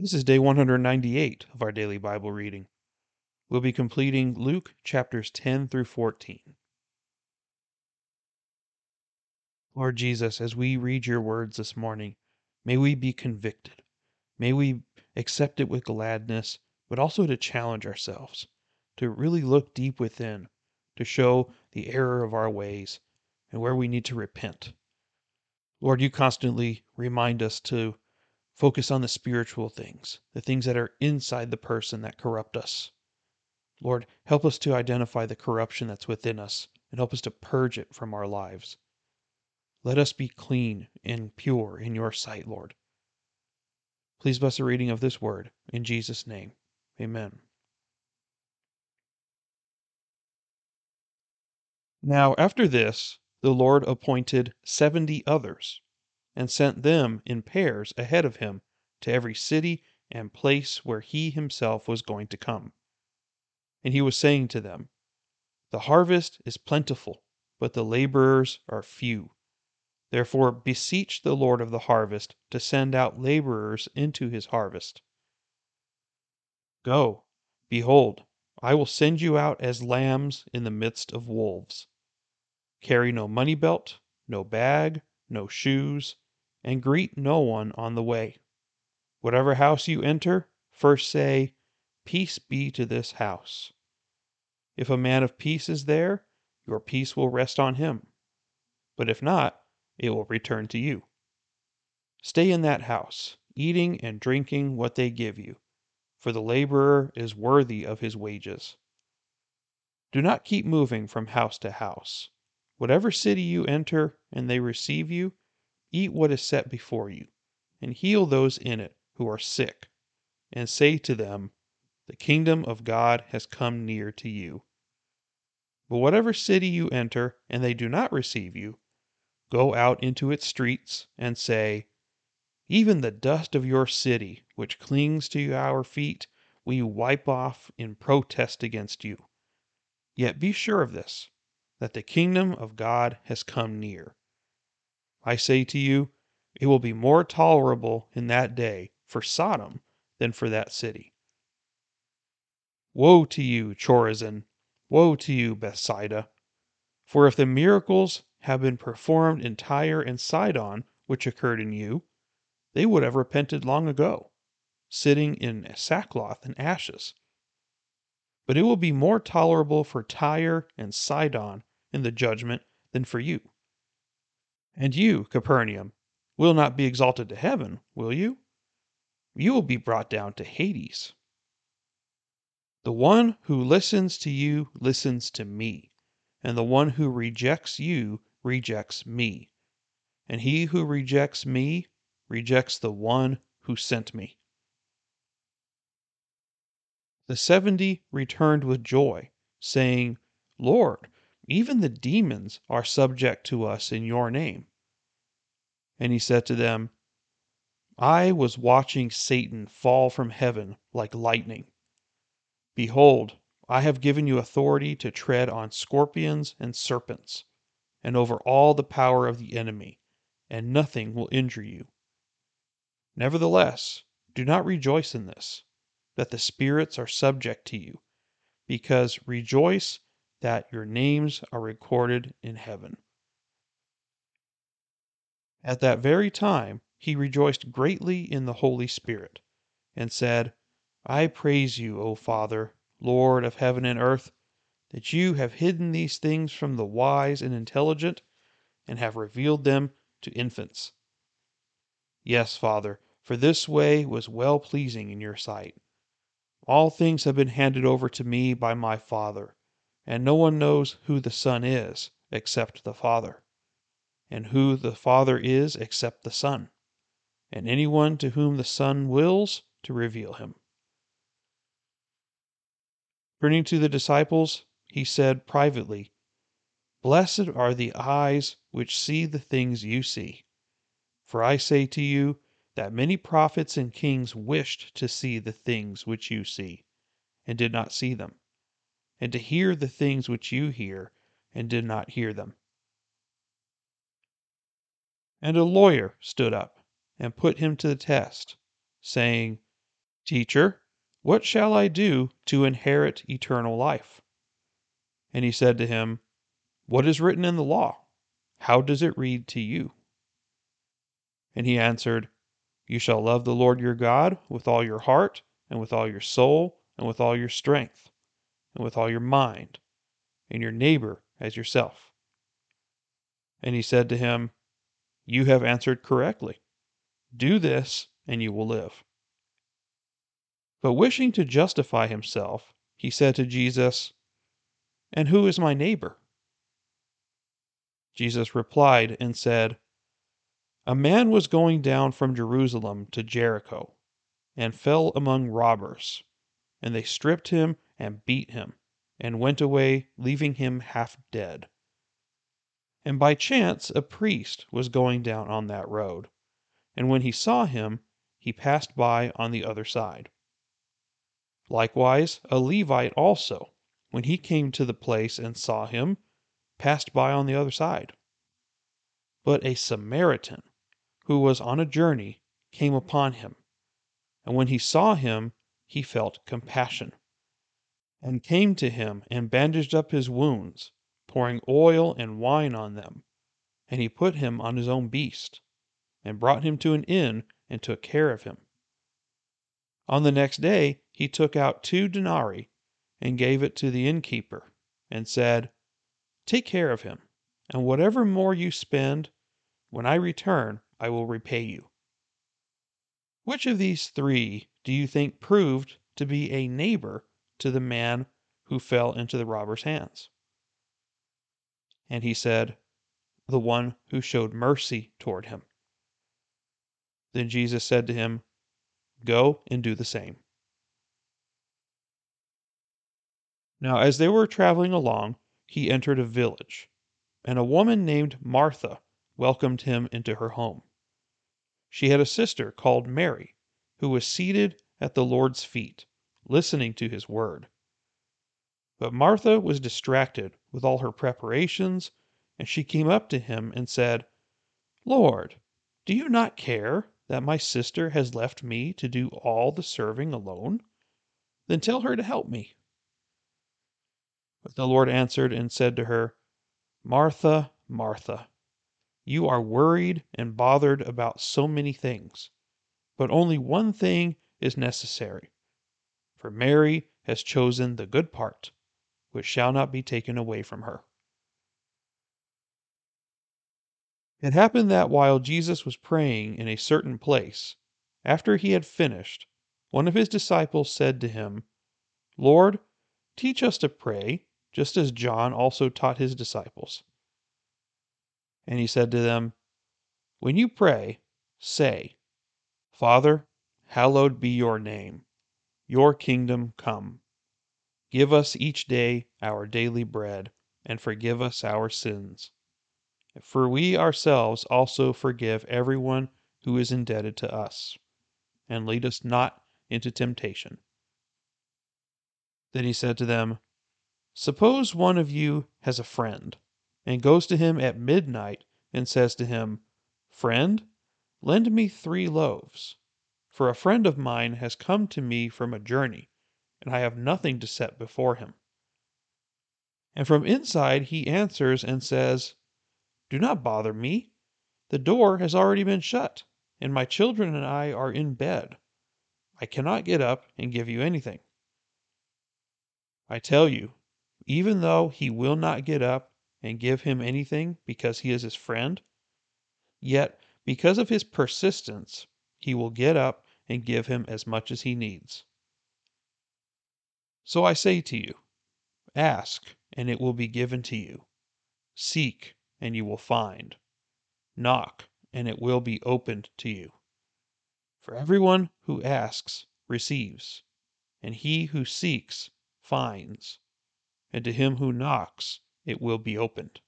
This is day 198 of our daily Bible reading. We'll be completing Luke chapters 10 through 14. Lord Jesus, as we read your words this morning, may we be convicted. May we accept it with gladness, but also to challenge ourselves, to really look deep within, to show the error of our ways and where we need to repent. Lord, you constantly remind us to Focus on the spiritual things, the things that are inside the person that corrupt us. Lord, help us to identify the corruption that's within us and help us to purge it from our lives. Let us be clean and pure in your sight, Lord. Please bless the reading of this word. In Jesus' name, amen. Now, after this, the Lord appointed seventy others and sent them in pairs ahead of him to every city and place where he himself was going to come. And he was saying to them, The harvest is plentiful, but the laborers are few. Therefore beseech the Lord of the harvest to send out laborers into his harvest. Go, behold, I will send you out as lambs in the midst of wolves. Carry no money belt, no bag, no shoes and greet no one on the way. Whatever house you enter, first say, Peace be to this house. If a man of peace is there, your peace will rest on him. But if not, it will return to you. Stay in that house, eating and drinking what they give you, for the laborer is worthy of his wages. Do not keep moving from house to house. Whatever city you enter and they receive you, Eat what is set before you, and heal those in it who are sick, and say to them, The kingdom of God has come near to you. But whatever city you enter, and they do not receive you, go out into its streets, and say, Even the dust of your city, which clings to our feet, we wipe off in protest against you. Yet be sure of this, that the kingdom of God has come near. I say to you, it will be more tolerable in that day for Sodom than for that city. Woe to you, Chorazin! Woe to you, Bethsaida! For if the miracles have been performed in Tyre and Sidon which occurred in you, they would have repented long ago, sitting in sackcloth and ashes. But it will be more tolerable for Tyre and Sidon in the judgment than for you. And you, Capernaum, will not be exalted to heaven, will you? You will be brought down to Hades. The one who listens to you listens to me, and the one who rejects you rejects me, and he who rejects me rejects the one who sent me. The seventy returned with joy, saying, Lord, even the demons are subject to us in your name. And he said to them, I was watching Satan fall from heaven like lightning. Behold, I have given you authority to tread on scorpions and serpents, and over all the power of the enemy, and nothing will injure you. Nevertheless, do not rejoice in this, that the spirits are subject to you, because rejoice that your names are recorded in heaven. At that very time he rejoiced greatly in the Holy Spirit, and said, I praise you, O Father, Lord of heaven and earth, that you have hidden these things from the wise and intelligent, and have revealed them to infants. Yes, Father, for this way was well pleasing in your sight. All things have been handed over to me by my Father and no one knows who the Son is except the Father, and who the Father is except the Son, and anyone to whom the Son wills to reveal him. Turning to the disciples, he said privately, Blessed are the eyes which see the things you see. For I say to you that many prophets and kings wished to see the things which you see, and did not see them and to hear the things which you hear, and did not hear them. And a lawyer stood up and put him to the test, saying, Teacher, what shall I do to inherit eternal life? And he said to him, What is written in the law? How does it read to you? And he answered, You shall love the Lord your God with all your heart, and with all your soul, and with all your strength, and with all your mind, and your neighbor as yourself. And he said to him, You have answered correctly. Do this, and you will live. But wishing to justify himself, he said to Jesus, And who is my neighbor? Jesus replied and said, A man was going down from Jerusalem to Jericho, and fell among robbers, and they stripped him and beat him, and went away, leaving him half dead. And by chance a priest was going down on that road, and when he saw him, he passed by on the other side. Likewise, a Levite also, when he came to the place and saw him, passed by on the other side. But a Samaritan, who was on a journey, came upon him, and when he saw him, he felt compassion, and came to him and bandaged up his wounds, pouring oil and wine on them. And he put him on his own beast, and brought him to an inn, and took care of him. On the next day he took out two denarii, and gave it to the innkeeper, and said, Take care of him, and whatever more you spend, when I return I will repay you. Which of these three do you think proved to be a neighbor to the man who fell into the robber's hands? And he said, The one who showed mercy toward him. Then Jesus said to him, Go and do the same. Now, as they were traveling along, he entered a village, and a woman named Martha welcomed him into her home. She had a sister called Mary, who was seated at the Lord's feet, listening to his word. But Martha was distracted with all her preparations, and she came up to him and said, Lord, do you not care that my sister has left me to do all the serving alone? Then tell her to help me. But the Lord answered and said to her, Martha, Martha, you are worried and bothered about so many things, but only one thing is necessary. For Mary has chosen the good part, which shall not be taken away from her. It happened that while Jesus was praying in a certain place, after he had finished, one of his disciples said to him, Lord, teach us to pray, just as John also taught his disciples. And he said to them, When you pray, say, Father, hallowed be your name, your kingdom come. Give us each day our daily bread, and forgive us our sins for we ourselves also forgive everyone who is indebted to us. And lead us not into temptation. Then he said to them, Suppose one of you has a friend, and goes to him at midnight and says to him, Friend, lend me three loaves, for a friend of mine has come to me from a journey, and I have nothing to set before him. And from inside he answers and says, do not bother me. The door has already been shut, and my children and I are in bed. I cannot get up and give you anything. I tell you, even though he will not get up and give him anything because he is his friend, yet because of his persistence, he will get up and give him as much as he needs. So I say to you, ask, and it will be given to you. Seek, and you will find. Knock, and it will be opened to you. For everyone who asks receives, and he who seeks finds, and to him who knocks it will be opened.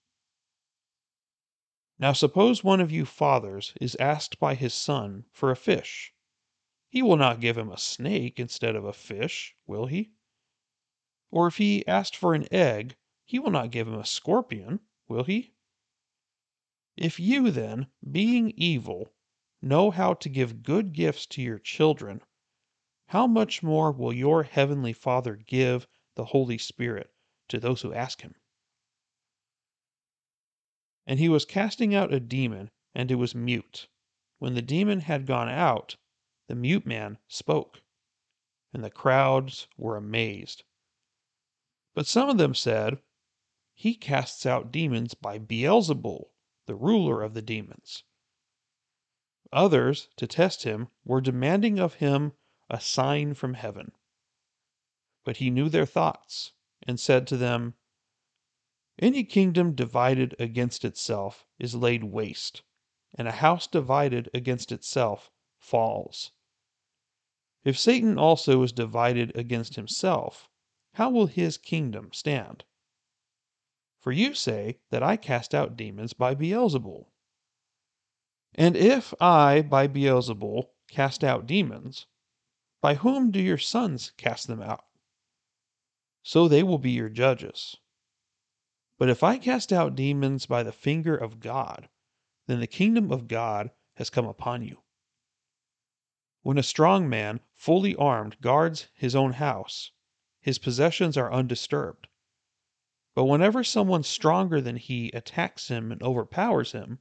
Now suppose one of you fathers is asked by his son for a fish. He will not give him a snake instead of a fish, will he? Or if he asked for an egg, he will not give him a scorpion, will he? If you then, being evil, know how to give good gifts to your children, how much more will your heavenly Father give the Holy Spirit to those who ask him? And he was casting out a demon, and it was mute. When the demon had gone out, the mute man spoke, and the crowds were amazed. But some of them said, He casts out demons by Beelzebul, the ruler of the demons. Others, to test him, were demanding of him a sign from heaven. But he knew their thoughts, and said to them, Any kingdom divided against itself is laid waste, and a house divided against itself falls. If Satan also is divided against himself, how will his kingdom stand? For you say that I cast out demons by Beelzebul. And if I by Beelzebul cast out demons, by whom do your sons cast them out? So they will be your judges. But if I cast out demons by the finger of God, then the kingdom of God has come upon you. When a strong man, fully armed, guards his own house, his possessions are undisturbed. But whenever someone stronger than he attacks him and overpowers him,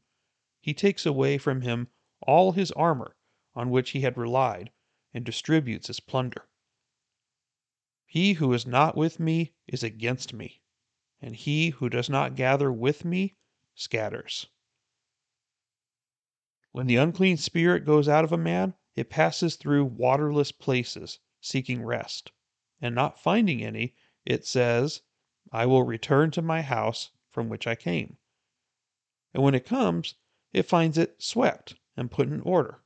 he takes away from him all his armor on which he had relied and distributes his plunder. He who is not with me is against me, and he who does not gather with me scatters. When the unclean spirit goes out of a man, it passes through waterless places, seeking rest, and not finding any, it says, I will return to my house from which I came. And when it comes, it finds it swept and put in order.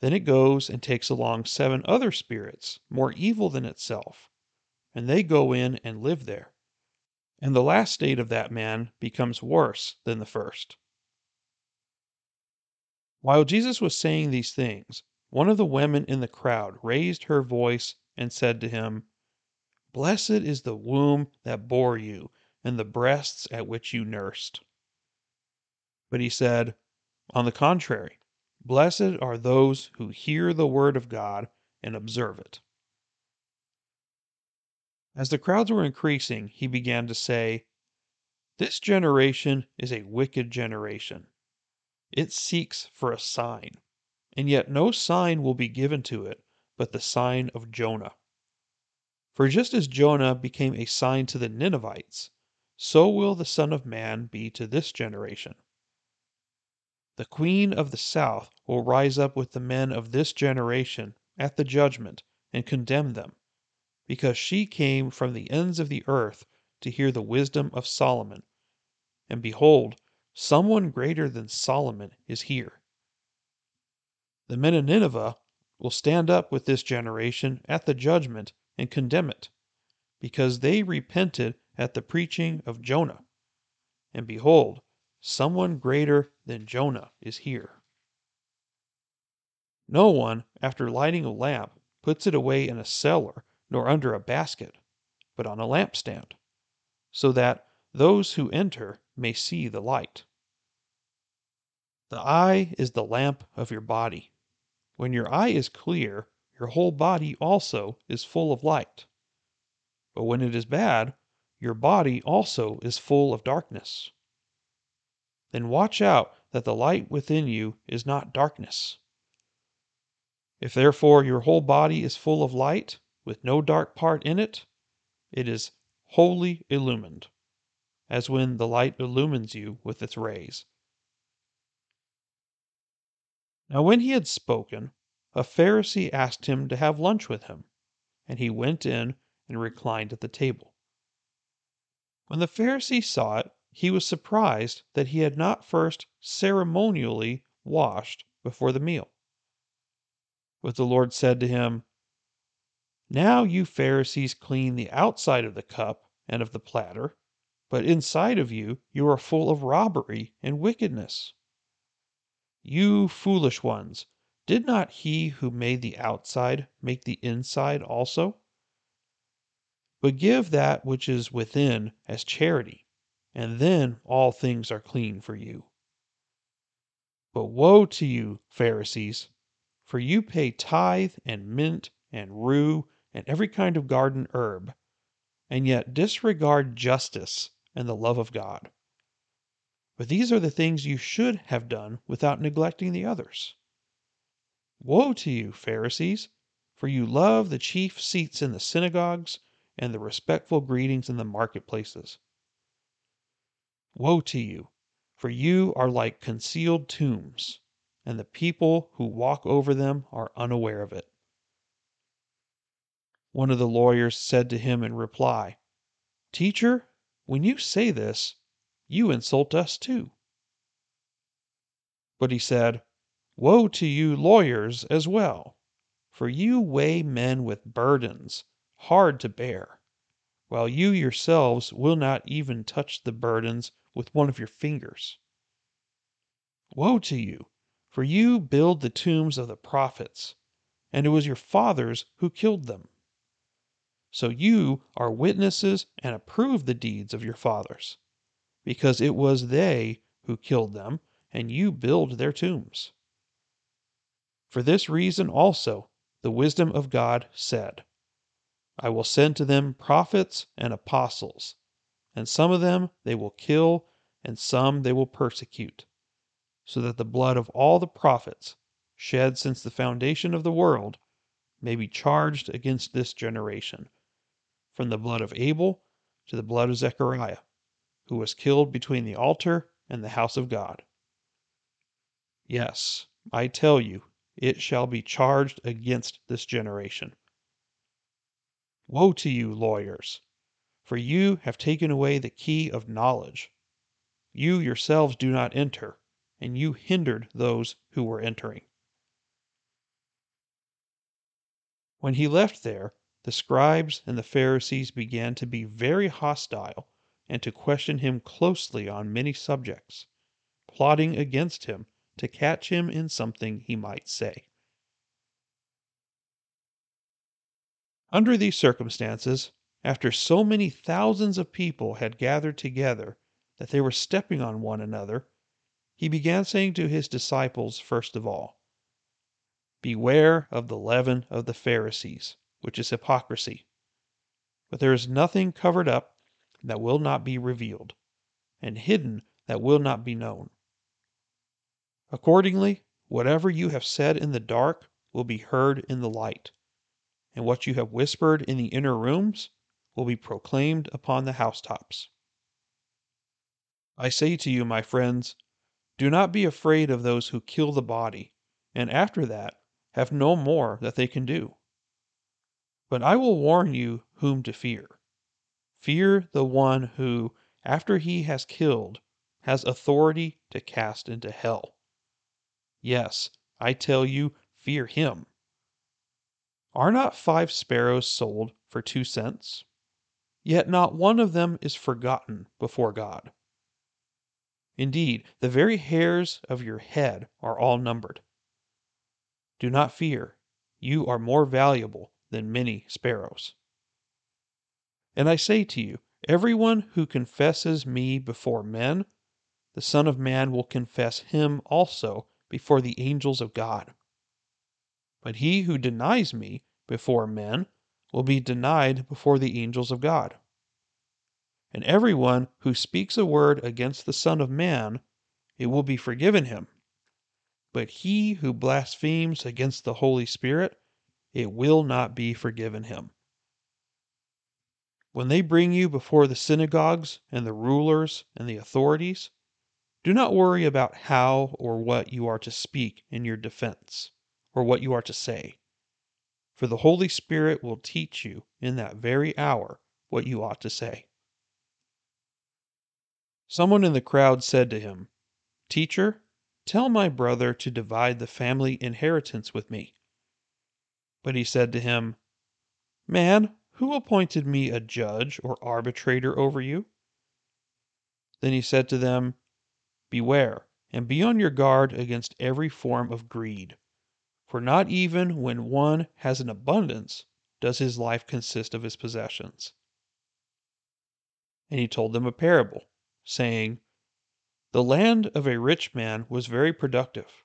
Then it goes and takes along seven other spirits, more evil than itself, and they go in and live there. And the last state of that man becomes worse than the first. While Jesus was saying these things, one of the women in the crowd raised her voice and said to him, Blessed is the womb that bore you, and the breasts at which you nursed. But he said, On the contrary, blessed are those who hear the word of God and observe it. As the crowds were increasing, he began to say, This generation is a wicked generation. It seeks for a sign, and yet no sign will be given to it but the sign of Jonah. For just as Jonah became a sign to the Ninevites, so will the Son of Man be to this generation. The queen of the south will rise up with the men of this generation at the judgment and condemn them, because she came from the ends of the earth to hear the wisdom of Solomon. And behold, Someone greater than Solomon is here. The men of Nineveh will stand up with this generation at the judgment and condemn it, because they repented at the preaching of Jonah. And behold, someone greater than Jonah is here. No one, after lighting a lamp, puts it away in a cellar nor under a basket, but on a lampstand, so that those who enter may see the light. The eye is the lamp of your body. When your eye is clear, your whole body also is full of light. But when it is bad, your body also is full of darkness. Then watch out that the light within you is not darkness. If therefore your whole body is full of light, with no dark part in it, it is wholly illumined as when the light illumines you with its rays. Now, when he had spoken, a Pharisee asked him to have lunch with him, and he went in and reclined at the table. When the Pharisee saw it, he was surprised that he had not first ceremonially washed before the meal. But the Lord said to him, Now you Pharisees clean the outside of the cup and of the platter but inside of you, you are full of robbery and wickedness. You foolish ones, did not he who made the outside make the inside also? But give that which is within as charity, and then all things are clean for you. But woe to you, Pharisees, For you pay tithe and mint and rue and every kind of garden herb, and yet disregard justice and the love of God. But these are the things you should have done without neglecting the others. Woe to you, Pharisees, for you love the chief seats in the synagogues and the respectful greetings in the marketplaces. Woe to you, for you are like concealed tombs, and the people who walk over them are unaware of it. One of the lawyers said to him in reply, Teacher, when you say this, you insult us too. But he said, Woe to you, lawyers, as well, for you weigh men with burdens hard to bear, while you yourselves will not even touch the burdens with one of your fingers. Woe to you, for you build the tombs of the prophets, and it was your fathers who killed them. So you are witnesses and approve the deeds of your fathers because it was they who killed them, and you build their tombs. For this reason also the wisdom of God said, I will send to them prophets and apostles, and some of them they will kill, and some they will persecute, so that the blood of all the prophets, shed since the foundation of the world, may be charged against this generation, from the blood of Abel to the blood of Zechariah who was killed between the altar and the house of God. Yes, I tell you, it shall be charged against this generation. Woe to you, lawyers, for you have taken away the key of knowledge. You yourselves do not enter, and you hindered those who were entering. When he left there, the scribes and the Pharisees began to be very hostile and to question him closely on many subjects, plotting against him to catch him in something he might say. Under these circumstances, after so many thousands of people had gathered together that they were stepping on one another, he began saying to his disciples first of all, Beware of the leaven of the Pharisees, which is hypocrisy. But there is nothing covered up that will not be revealed, and hidden that will not be known. Accordingly, whatever you have said in the dark will be heard in the light, and what you have whispered in the inner rooms will be proclaimed upon the housetops. I say to you, my friends, do not be afraid of those who kill the body, and after that have no more that they can do. But I will warn you whom to fear. Fear the one who, after he has killed, has authority to cast into hell. Yes, I tell you, fear him. Are not five sparrows sold for two cents? Yet not one of them is forgotten before God. Indeed, the very hairs of your head are all numbered. Do not fear, you are more valuable than many sparrows. And I say to you, everyone who confesses me before men, the Son of Man will confess him also before the angels of God. But he who denies me before men will be denied before the angels of God. And everyone who speaks a word against the Son of Man, it will be forgiven him. But he who blasphemes against the Holy Spirit, it will not be forgiven him. When they bring you before the synagogues and the rulers and the authorities, do not worry about how or what you are to speak in your defense, or what you are to say. For the Holy Spirit will teach you in that very hour what you ought to say. Someone in the crowd said to him, Teacher, tell my brother to divide the family inheritance with me. But he said to him, Man, who appointed me a judge or arbitrator over you? Then he said to them, Beware, and be on your guard against every form of greed. For not even when one has an abundance does his life consist of his possessions. And he told them a parable, saying, The land of a rich man was very productive.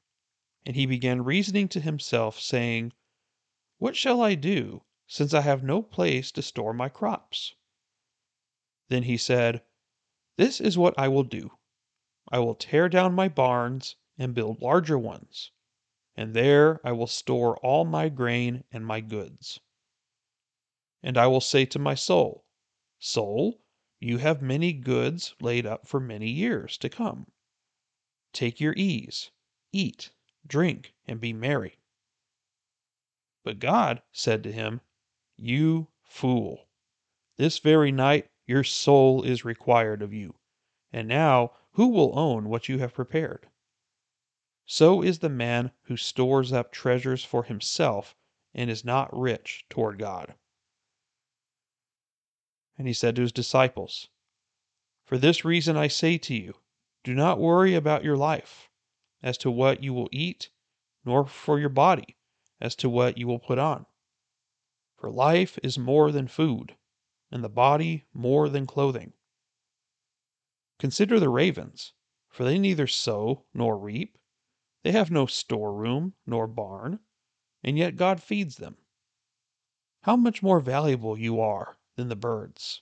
and he began reasoning to himself, saying, What shall I do, since I have no place to store my crops? Then he said, This is what I will do I will tear down my barns and build larger ones, and there I will store all my grain and my goods. And I will say to my soul, Soul, you have many goods laid up for many years to come. Take your ease, eat, drink, and be merry. But God said to him, You fool! This very night your soul is required of you. And now who will own what you have prepared? So is the man who stores up treasures for himself and is not rich toward God. And he said to his disciples, For this reason I say to you, do not worry about your life, as to what you will eat, nor for your body, as to what you will put on. For life is more than food, and the body more than clothing. Consider the ravens, for they neither sow nor reap, they have no storeroom nor barn, and yet God feeds them. How much more valuable you are than the birds.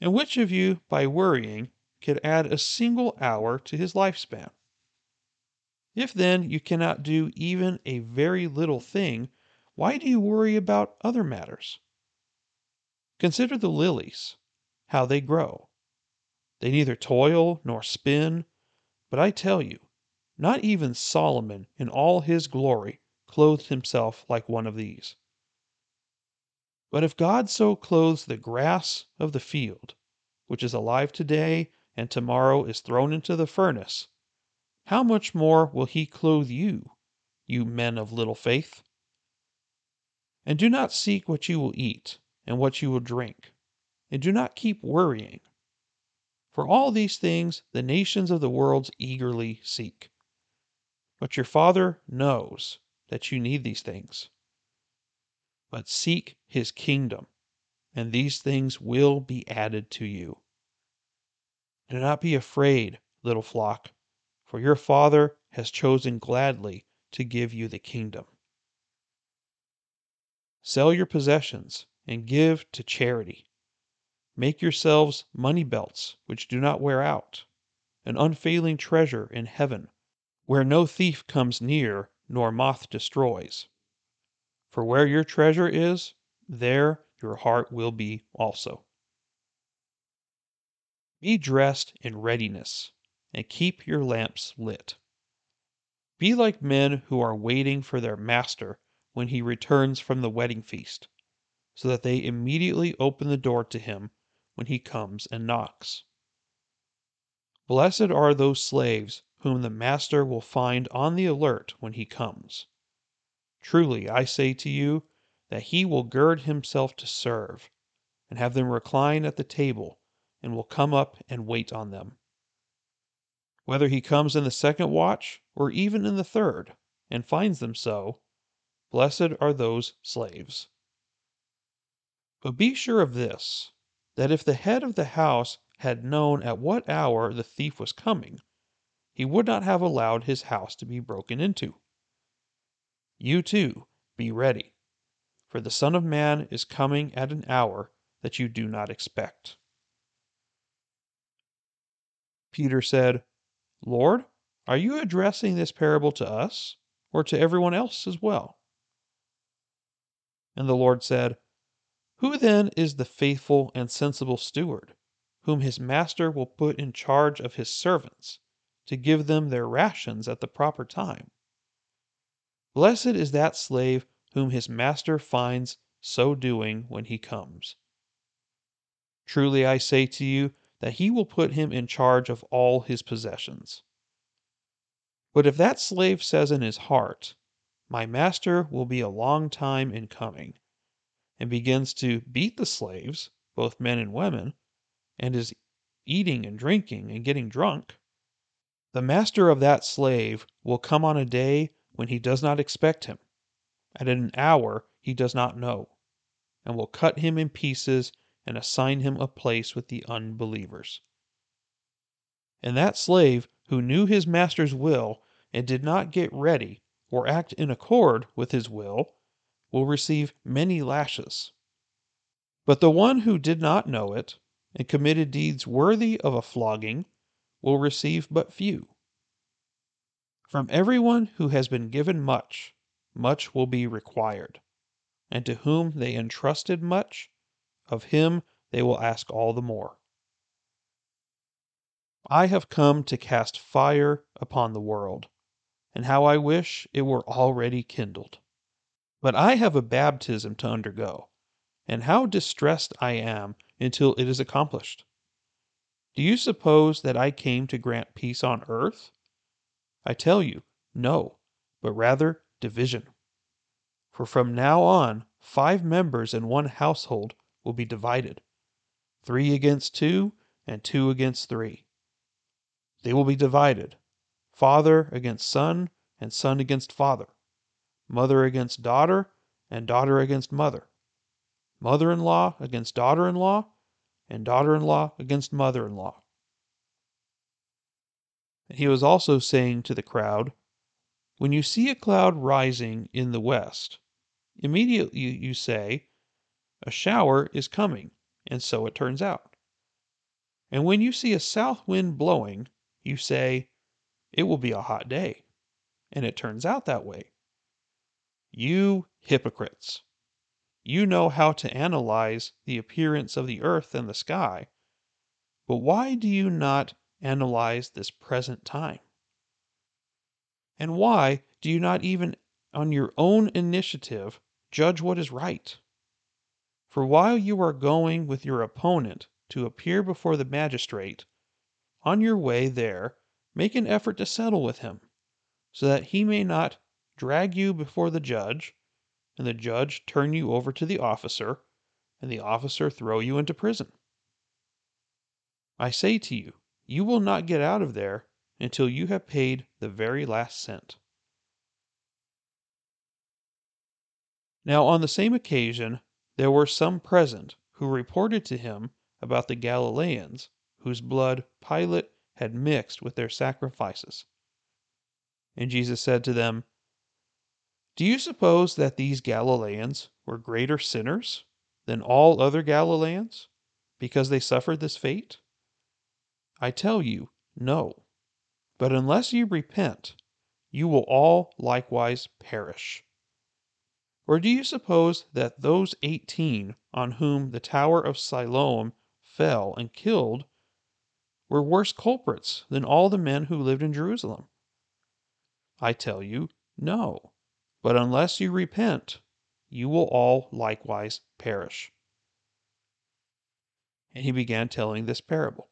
And which of you, by worrying, could add a single hour to his lifespan? If then you cannot do even a very little thing, why do you worry about other matters? Consider the lilies, how they grow. They neither toil nor spin, but I tell you, not even Solomon in all his glory clothed himself like one of these. But if God so clothes the grass of the field, which is alive today and tomorrow is thrown into the furnace, how much more will he clothe you, you men of little faith? And do not seek what you will eat and what you will drink, and do not keep worrying. For all these things the nations of the world eagerly seek. But your Father knows that you need these things. But seek his kingdom, and these things will be added to you. Do not be afraid, little flock, for your Father has chosen gladly to give you the kingdom. Sell your possessions and give to charity. Make yourselves money belts which do not wear out, an unfailing treasure in heaven where no thief comes near nor moth destroys. For where your treasure is, there your heart will be also. Be dressed in readiness, and keep your lamps lit. Be like men who are waiting for their master when he returns from the wedding feast, so that they immediately open the door to him when he comes and knocks. Blessed are those slaves whom the master will find on the alert when he comes. Truly, I say to you, that he will gird himself to serve, and have them recline at the table, and will come up and wait on them. Whether he comes in the second watch, or even in the third, and finds them so, blessed are those slaves. But be sure of this, that if the head of the house had known at what hour the thief was coming, he would not have allowed his house to be broken into. You too, be ready, for the Son of Man is coming at an hour that you do not expect. Peter said, Lord, are you addressing this parable to us, or to everyone else as well? And the Lord said, Who then is the faithful and sensible steward, whom his master will put in charge of his servants? to give them their rations at the proper time. Blessed is that slave whom his master finds so doing when he comes. Truly I say to you that he will put him in charge of all his possessions. But if that slave says in his heart, My master will be a long time in coming, and begins to beat the slaves, both men and women, and is eating and drinking and getting drunk, the master of that slave will come on a day when he does not expect him, at an hour he does not know, and will cut him in pieces and assign him a place with the unbelievers. And that slave who knew his master's will and did not get ready or act in accord with his will will receive many lashes. But the one who did not know it and committed deeds worthy of a flogging will receive but few. From everyone who has been given much, much will be required, and to whom they entrusted much, of him they will ask all the more. I have come to cast fire upon the world, and how I wish it were already kindled. But I have a baptism to undergo, and how distressed I am until it is accomplished. Do you suppose that I came to grant peace on earth? I tell you, no, but rather division. For from now on, five members in one household will be divided three against two, and two against three. They will be divided father against son, and son against father, mother against daughter, and daughter against mother, mother in law against daughter in law, and daughter in law against mother in law. He was also saying to the crowd, When you see a cloud rising in the west, immediately you say, A shower is coming, and so it turns out. And when you see a south wind blowing, you say, It will be a hot day, and it turns out that way. You hypocrites! You know how to analyze the appearance of the earth and the sky, but why do you not analyze this present time? And why do you not even on your own initiative judge what is right? For while you are going with your opponent to appear before the magistrate, on your way there make an effort to settle with him, so that he may not drag you before the judge and the judge turn you over to the officer, and the officer throw you into prison. I say to you, you will not get out of there until you have paid the very last cent. Now, on the same occasion, there were some present who reported to him about the Galileans, whose blood Pilate had mixed with their sacrifices. And Jesus said to them, do you suppose that these Galileans were greater sinners than all other Galileans because they suffered this fate? I tell you, no. But unless you repent, you will all likewise perish. Or do you suppose that those eighteen on whom the tower of Siloam fell and killed were worse culprits than all the men who lived in Jerusalem? I tell you, no. But unless you repent, you will all likewise perish. And he began telling this parable.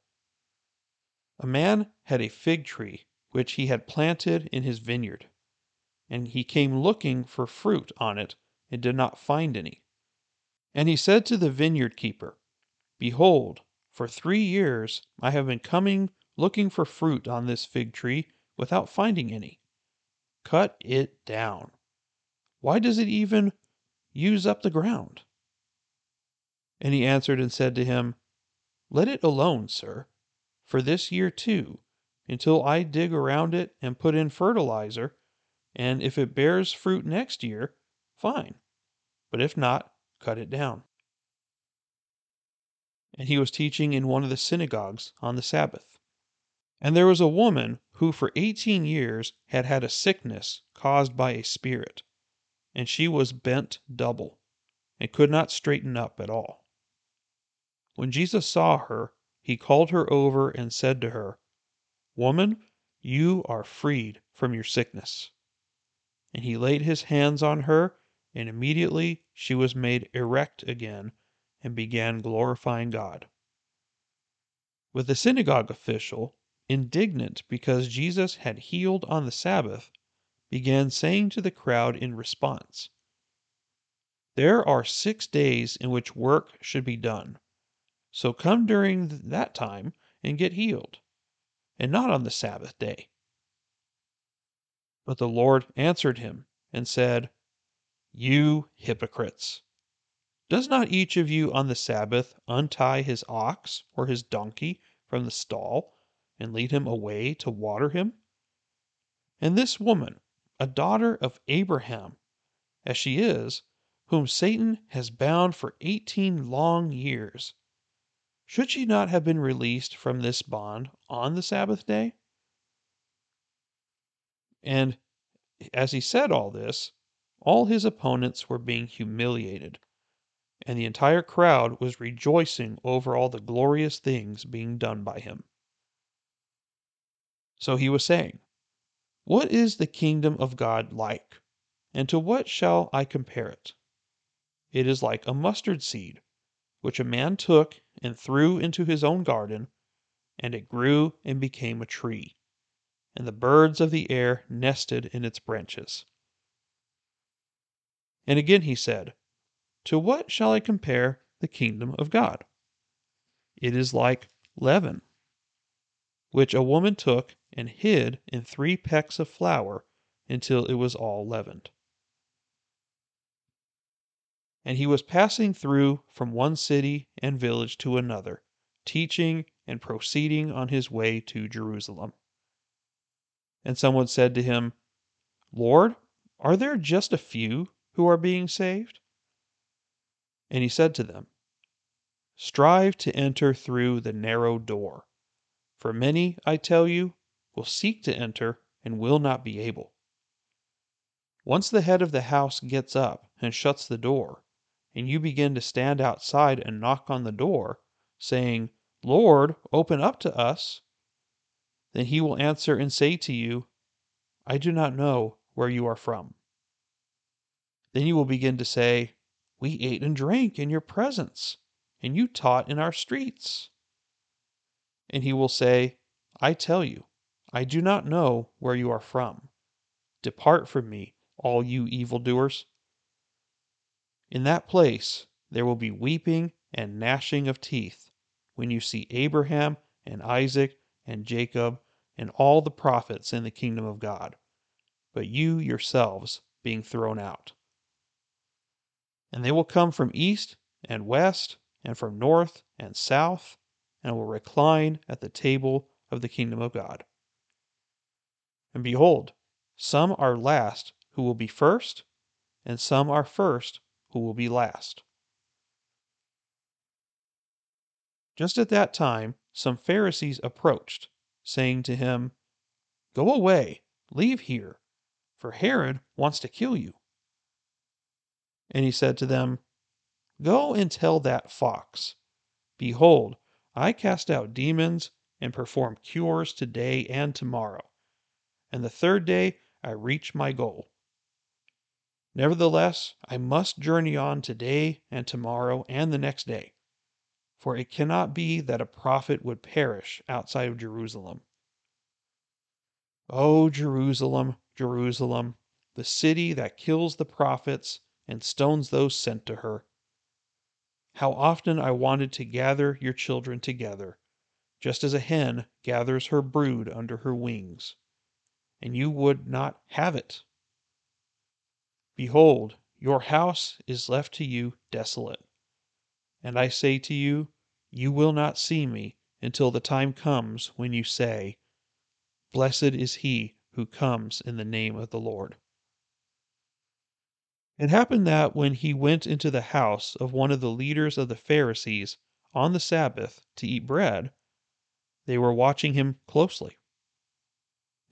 A man had a fig tree which he had planted in his vineyard, and he came looking for fruit on it and did not find any. And he said to the vineyard keeper, Behold, for three years I have been coming looking for fruit on this fig tree without finding any. Cut it down. Why does it even use up the ground? And he answered and said to him, Let it alone, sir, for this year too, until I dig around it and put in fertilizer, and if it bears fruit next year, fine, but if not, cut it down. And he was teaching in one of the synagogues on the Sabbath. And there was a woman who for eighteen years had had a sickness caused by a spirit and she was bent double, and could not straighten up at all. When Jesus saw her, he called her over and said to her, Woman, you are freed from your sickness. And he laid his hands on her, and immediately she was made erect again and began glorifying God. With the synagogue official, indignant because Jesus had healed on the Sabbath, began saying to the crowd in response, There are six days in which work should be done. So come during that time and get healed, and not on the Sabbath day. But the Lord answered him and said, You hypocrites! Does not each of you on the Sabbath untie his ox or his donkey from the stall and lead him away to water him? And this woman, a daughter of Abraham, as she is, whom Satan has bound for eighteen long years, should she not have been released from this bond on the Sabbath day? And as he said all this, all his opponents were being humiliated, and the entire crowd was rejoicing over all the glorious things being done by him. So he was saying, What is the kingdom of God like? And to what shall I compare it? It is like a mustard seed, which a man took and threw into his own garden, and it grew and became a tree, and the birds of the air nested in its branches. And again he said, To what shall I compare the kingdom of God? It is like leaven, which a woman took and hid in three pecks of flour until it was all leavened. And he was passing through from one city and village to another, teaching and proceeding on his way to Jerusalem. And someone said to him, Lord, are there just a few who are being saved? And he said to them, Strive to enter through the narrow door, for many, I tell you, will seek to enter and will not be able. Once the head of the house gets up and shuts the door, and you begin to stand outside and knock on the door, saying, Lord, open up to us, then he will answer and say to you, I do not know where you are from. Then you will begin to say, We ate and drank in your presence, and you taught in our streets. And he will say, I tell you, I do not know where you are from. Depart from me, all you evildoers. In that place there will be weeping and gnashing of teeth when you see Abraham and Isaac and Jacob and all the prophets in the kingdom of God, but you yourselves being thrown out. And they will come from east and west and from north and south and will recline at the table of the kingdom of God. And behold, some are last who will be first, and some are first who will be last. Just at that time, some Pharisees approached, saying to him, Go away, leave here, for Herod wants to kill you. And he said to them, Go and tell that fox, Behold, I cast out demons and perform cures today and tomorrow, and the third day I reach my goal. Nevertheless, I must journey on today and tomorrow and the next day, for it cannot be that a prophet would perish outside of Jerusalem. O Jerusalem, Jerusalem, the city that kills the prophets and stones those sent to her. How often I wanted to gather your children together, just as a hen gathers her brood under her wings, and you would not have it. Behold, your house is left to you desolate. And I say to you, you will not see me until the time comes when you say, Blessed is he who comes in the name of the Lord. It happened that when he went into the house of one of the leaders of the Pharisees on the Sabbath to eat bread, they were watching him closely.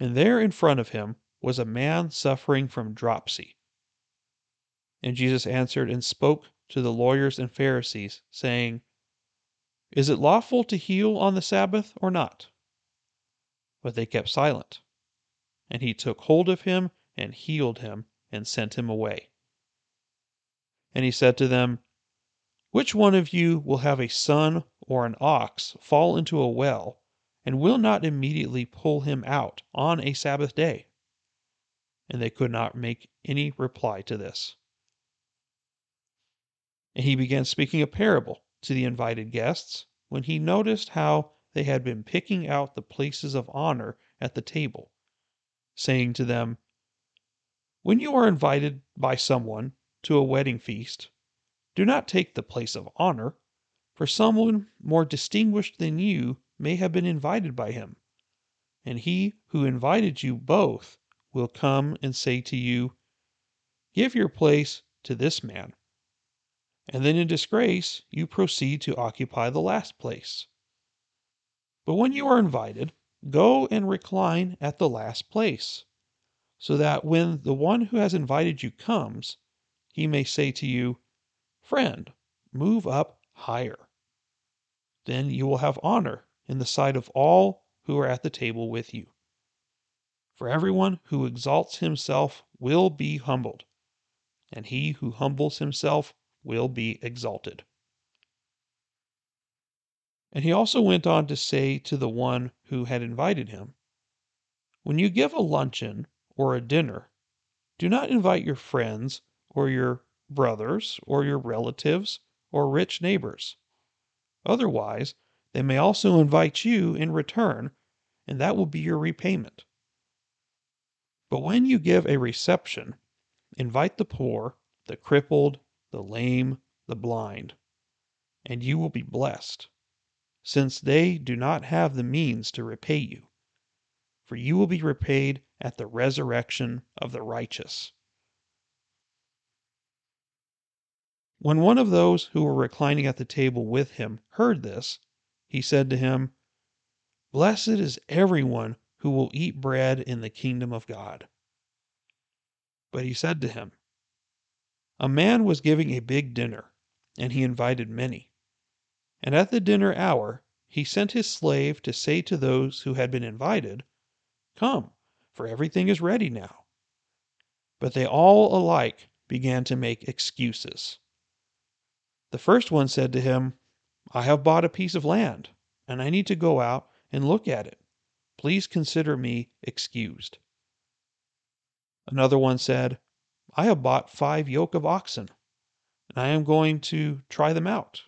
And there in front of him was a man suffering from dropsy. And Jesus answered and spoke to the lawyers and Pharisees, saying, Is it lawful to heal on the Sabbath or not? But they kept silent. And he took hold of him and healed him and sent him away. And he said to them, Which one of you will have a son or an ox fall into a well, and will not immediately pull him out on a Sabbath day? And they could not make any reply to this. And he began speaking a parable to the invited guests when he noticed how they had been picking out the places of honor at the table, saying to them, When you are invited by someone to a wedding feast, do not take the place of honor, for someone more distinguished than you may have been invited by him. And he who invited you both will come and say to you, Give your place to this man. And then in disgrace, you proceed to occupy the last place. But when you are invited, go and recline at the last place, so that when the one who has invited you comes, he may say to you, Friend, move up higher. Then you will have honor in the sight of all who are at the table with you. For everyone who exalts himself will be humbled, and he who humbles himself will be exalted. And he also went on to say to the one who had invited him, When you give a luncheon or a dinner, do not invite your friends or your brothers or your relatives or rich neighbors. Otherwise, they may also invite you in return, and that will be your repayment. But when you give a reception, invite the poor, the crippled, the lame, the blind, and you will be blessed since they do not have the means to repay you. For you will be repaid at the resurrection of the righteous. When one of those who were reclining at the table with him heard this, he said to him, Blessed is everyone who will eat bread in the kingdom of God. But he said to him, A man was giving a big dinner, and he invited many. And at the dinner hour he sent his slave to say to those who had been invited, Come, for everything is ready now. But they all alike began to make excuses. The first one said to him, I have bought a piece of land, and I need to go out and look at it. Please consider me excused. Another one said, I have bought five yoke of oxen, and I am going to try them out.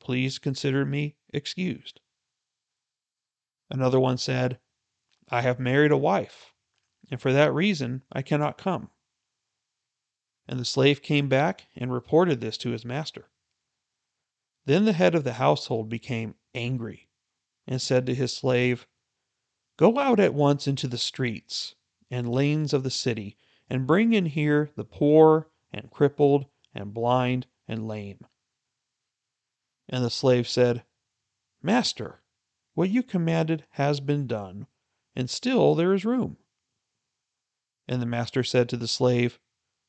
Please consider me excused. Another one said, I have married a wife, and for that reason I cannot come. And the slave came back and reported this to his master. Then the head of the household became angry and said to his slave, Go out at once into the streets and lanes of the city, and bring in here the poor and crippled and blind and lame and the slave said, Master, what you commanded has been done, and still there is room. And the master said to the slave,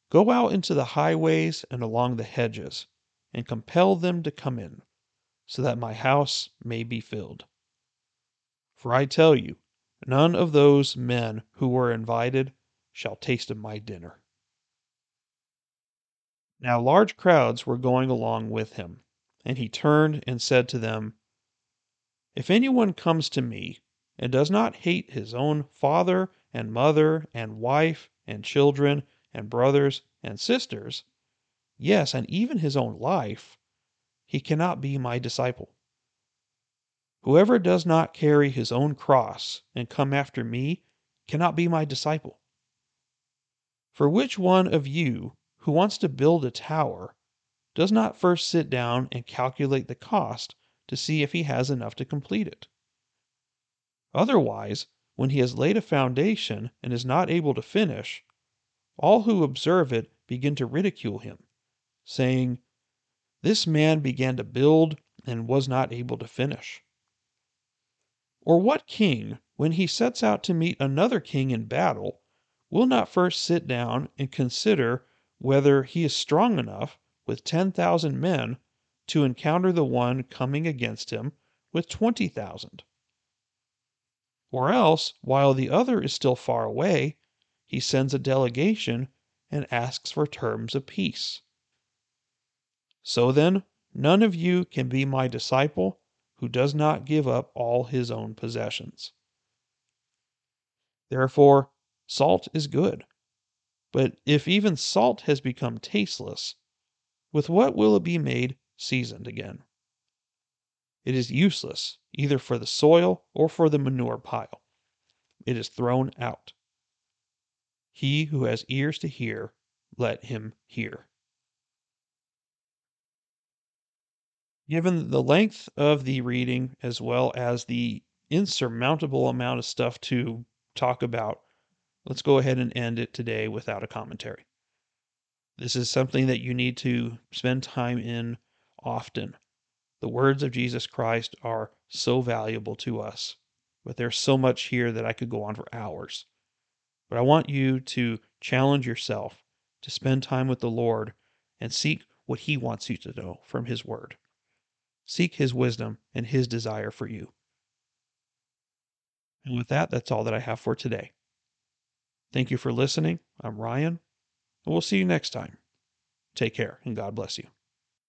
Go out into the highways and along the hedges, and compel them to come in, so that my house may be filled. For I tell you, none of those men who were invited shall taste of my dinner. Now large crowds were going along with him and he turned and said to them, If anyone comes to me and does not hate his own father and mother and wife and children and brothers and sisters, yes, and even his own life, he cannot be my disciple. Whoever does not carry his own cross and come after me cannot be my disciple. For which one of you who wants to build a tower does not first sit down and calculate the cost to see if he has enough to complete it. Otherwise, when he has laid a foundation and is not able to finish, all who observe it begin to ridicule him, saying, This man began to build and was not able to finish. Or what king, when he sets out to meet another king in battle, will not first sit down and consider whether he is strong enough with 10,000 men to encounter the one coming against him with 20,000. Or else, while the other is still far away, he sends a delegation and asks for terms of peace. So then, none of you can be my disciple who does not give up all his own possessions. Therefore, salt is good. But if even salt has become tasteless, with what will it be made seasoned again? It is useless either for the soil or for the manure pile. It is thrown out. He who has ears to hear, let him hear. Given the length of the reading as well as the insurmountable amount of stuff to talk about, let's go ahead and end it today without a commentary. This is something that you need to spend time in often. The words of Jesus Christ are so valuable to us, but there's so much here that I could go on for hours. But I want you to challenge yourself to spend time with the Lord and seek what He wants you to know from His Word. Seek His wisdom and His desire for you. And with that, that's all that I have for today. Thank you for listening. I'm Ryan, and we'll see you next time. Take care, and God bless you.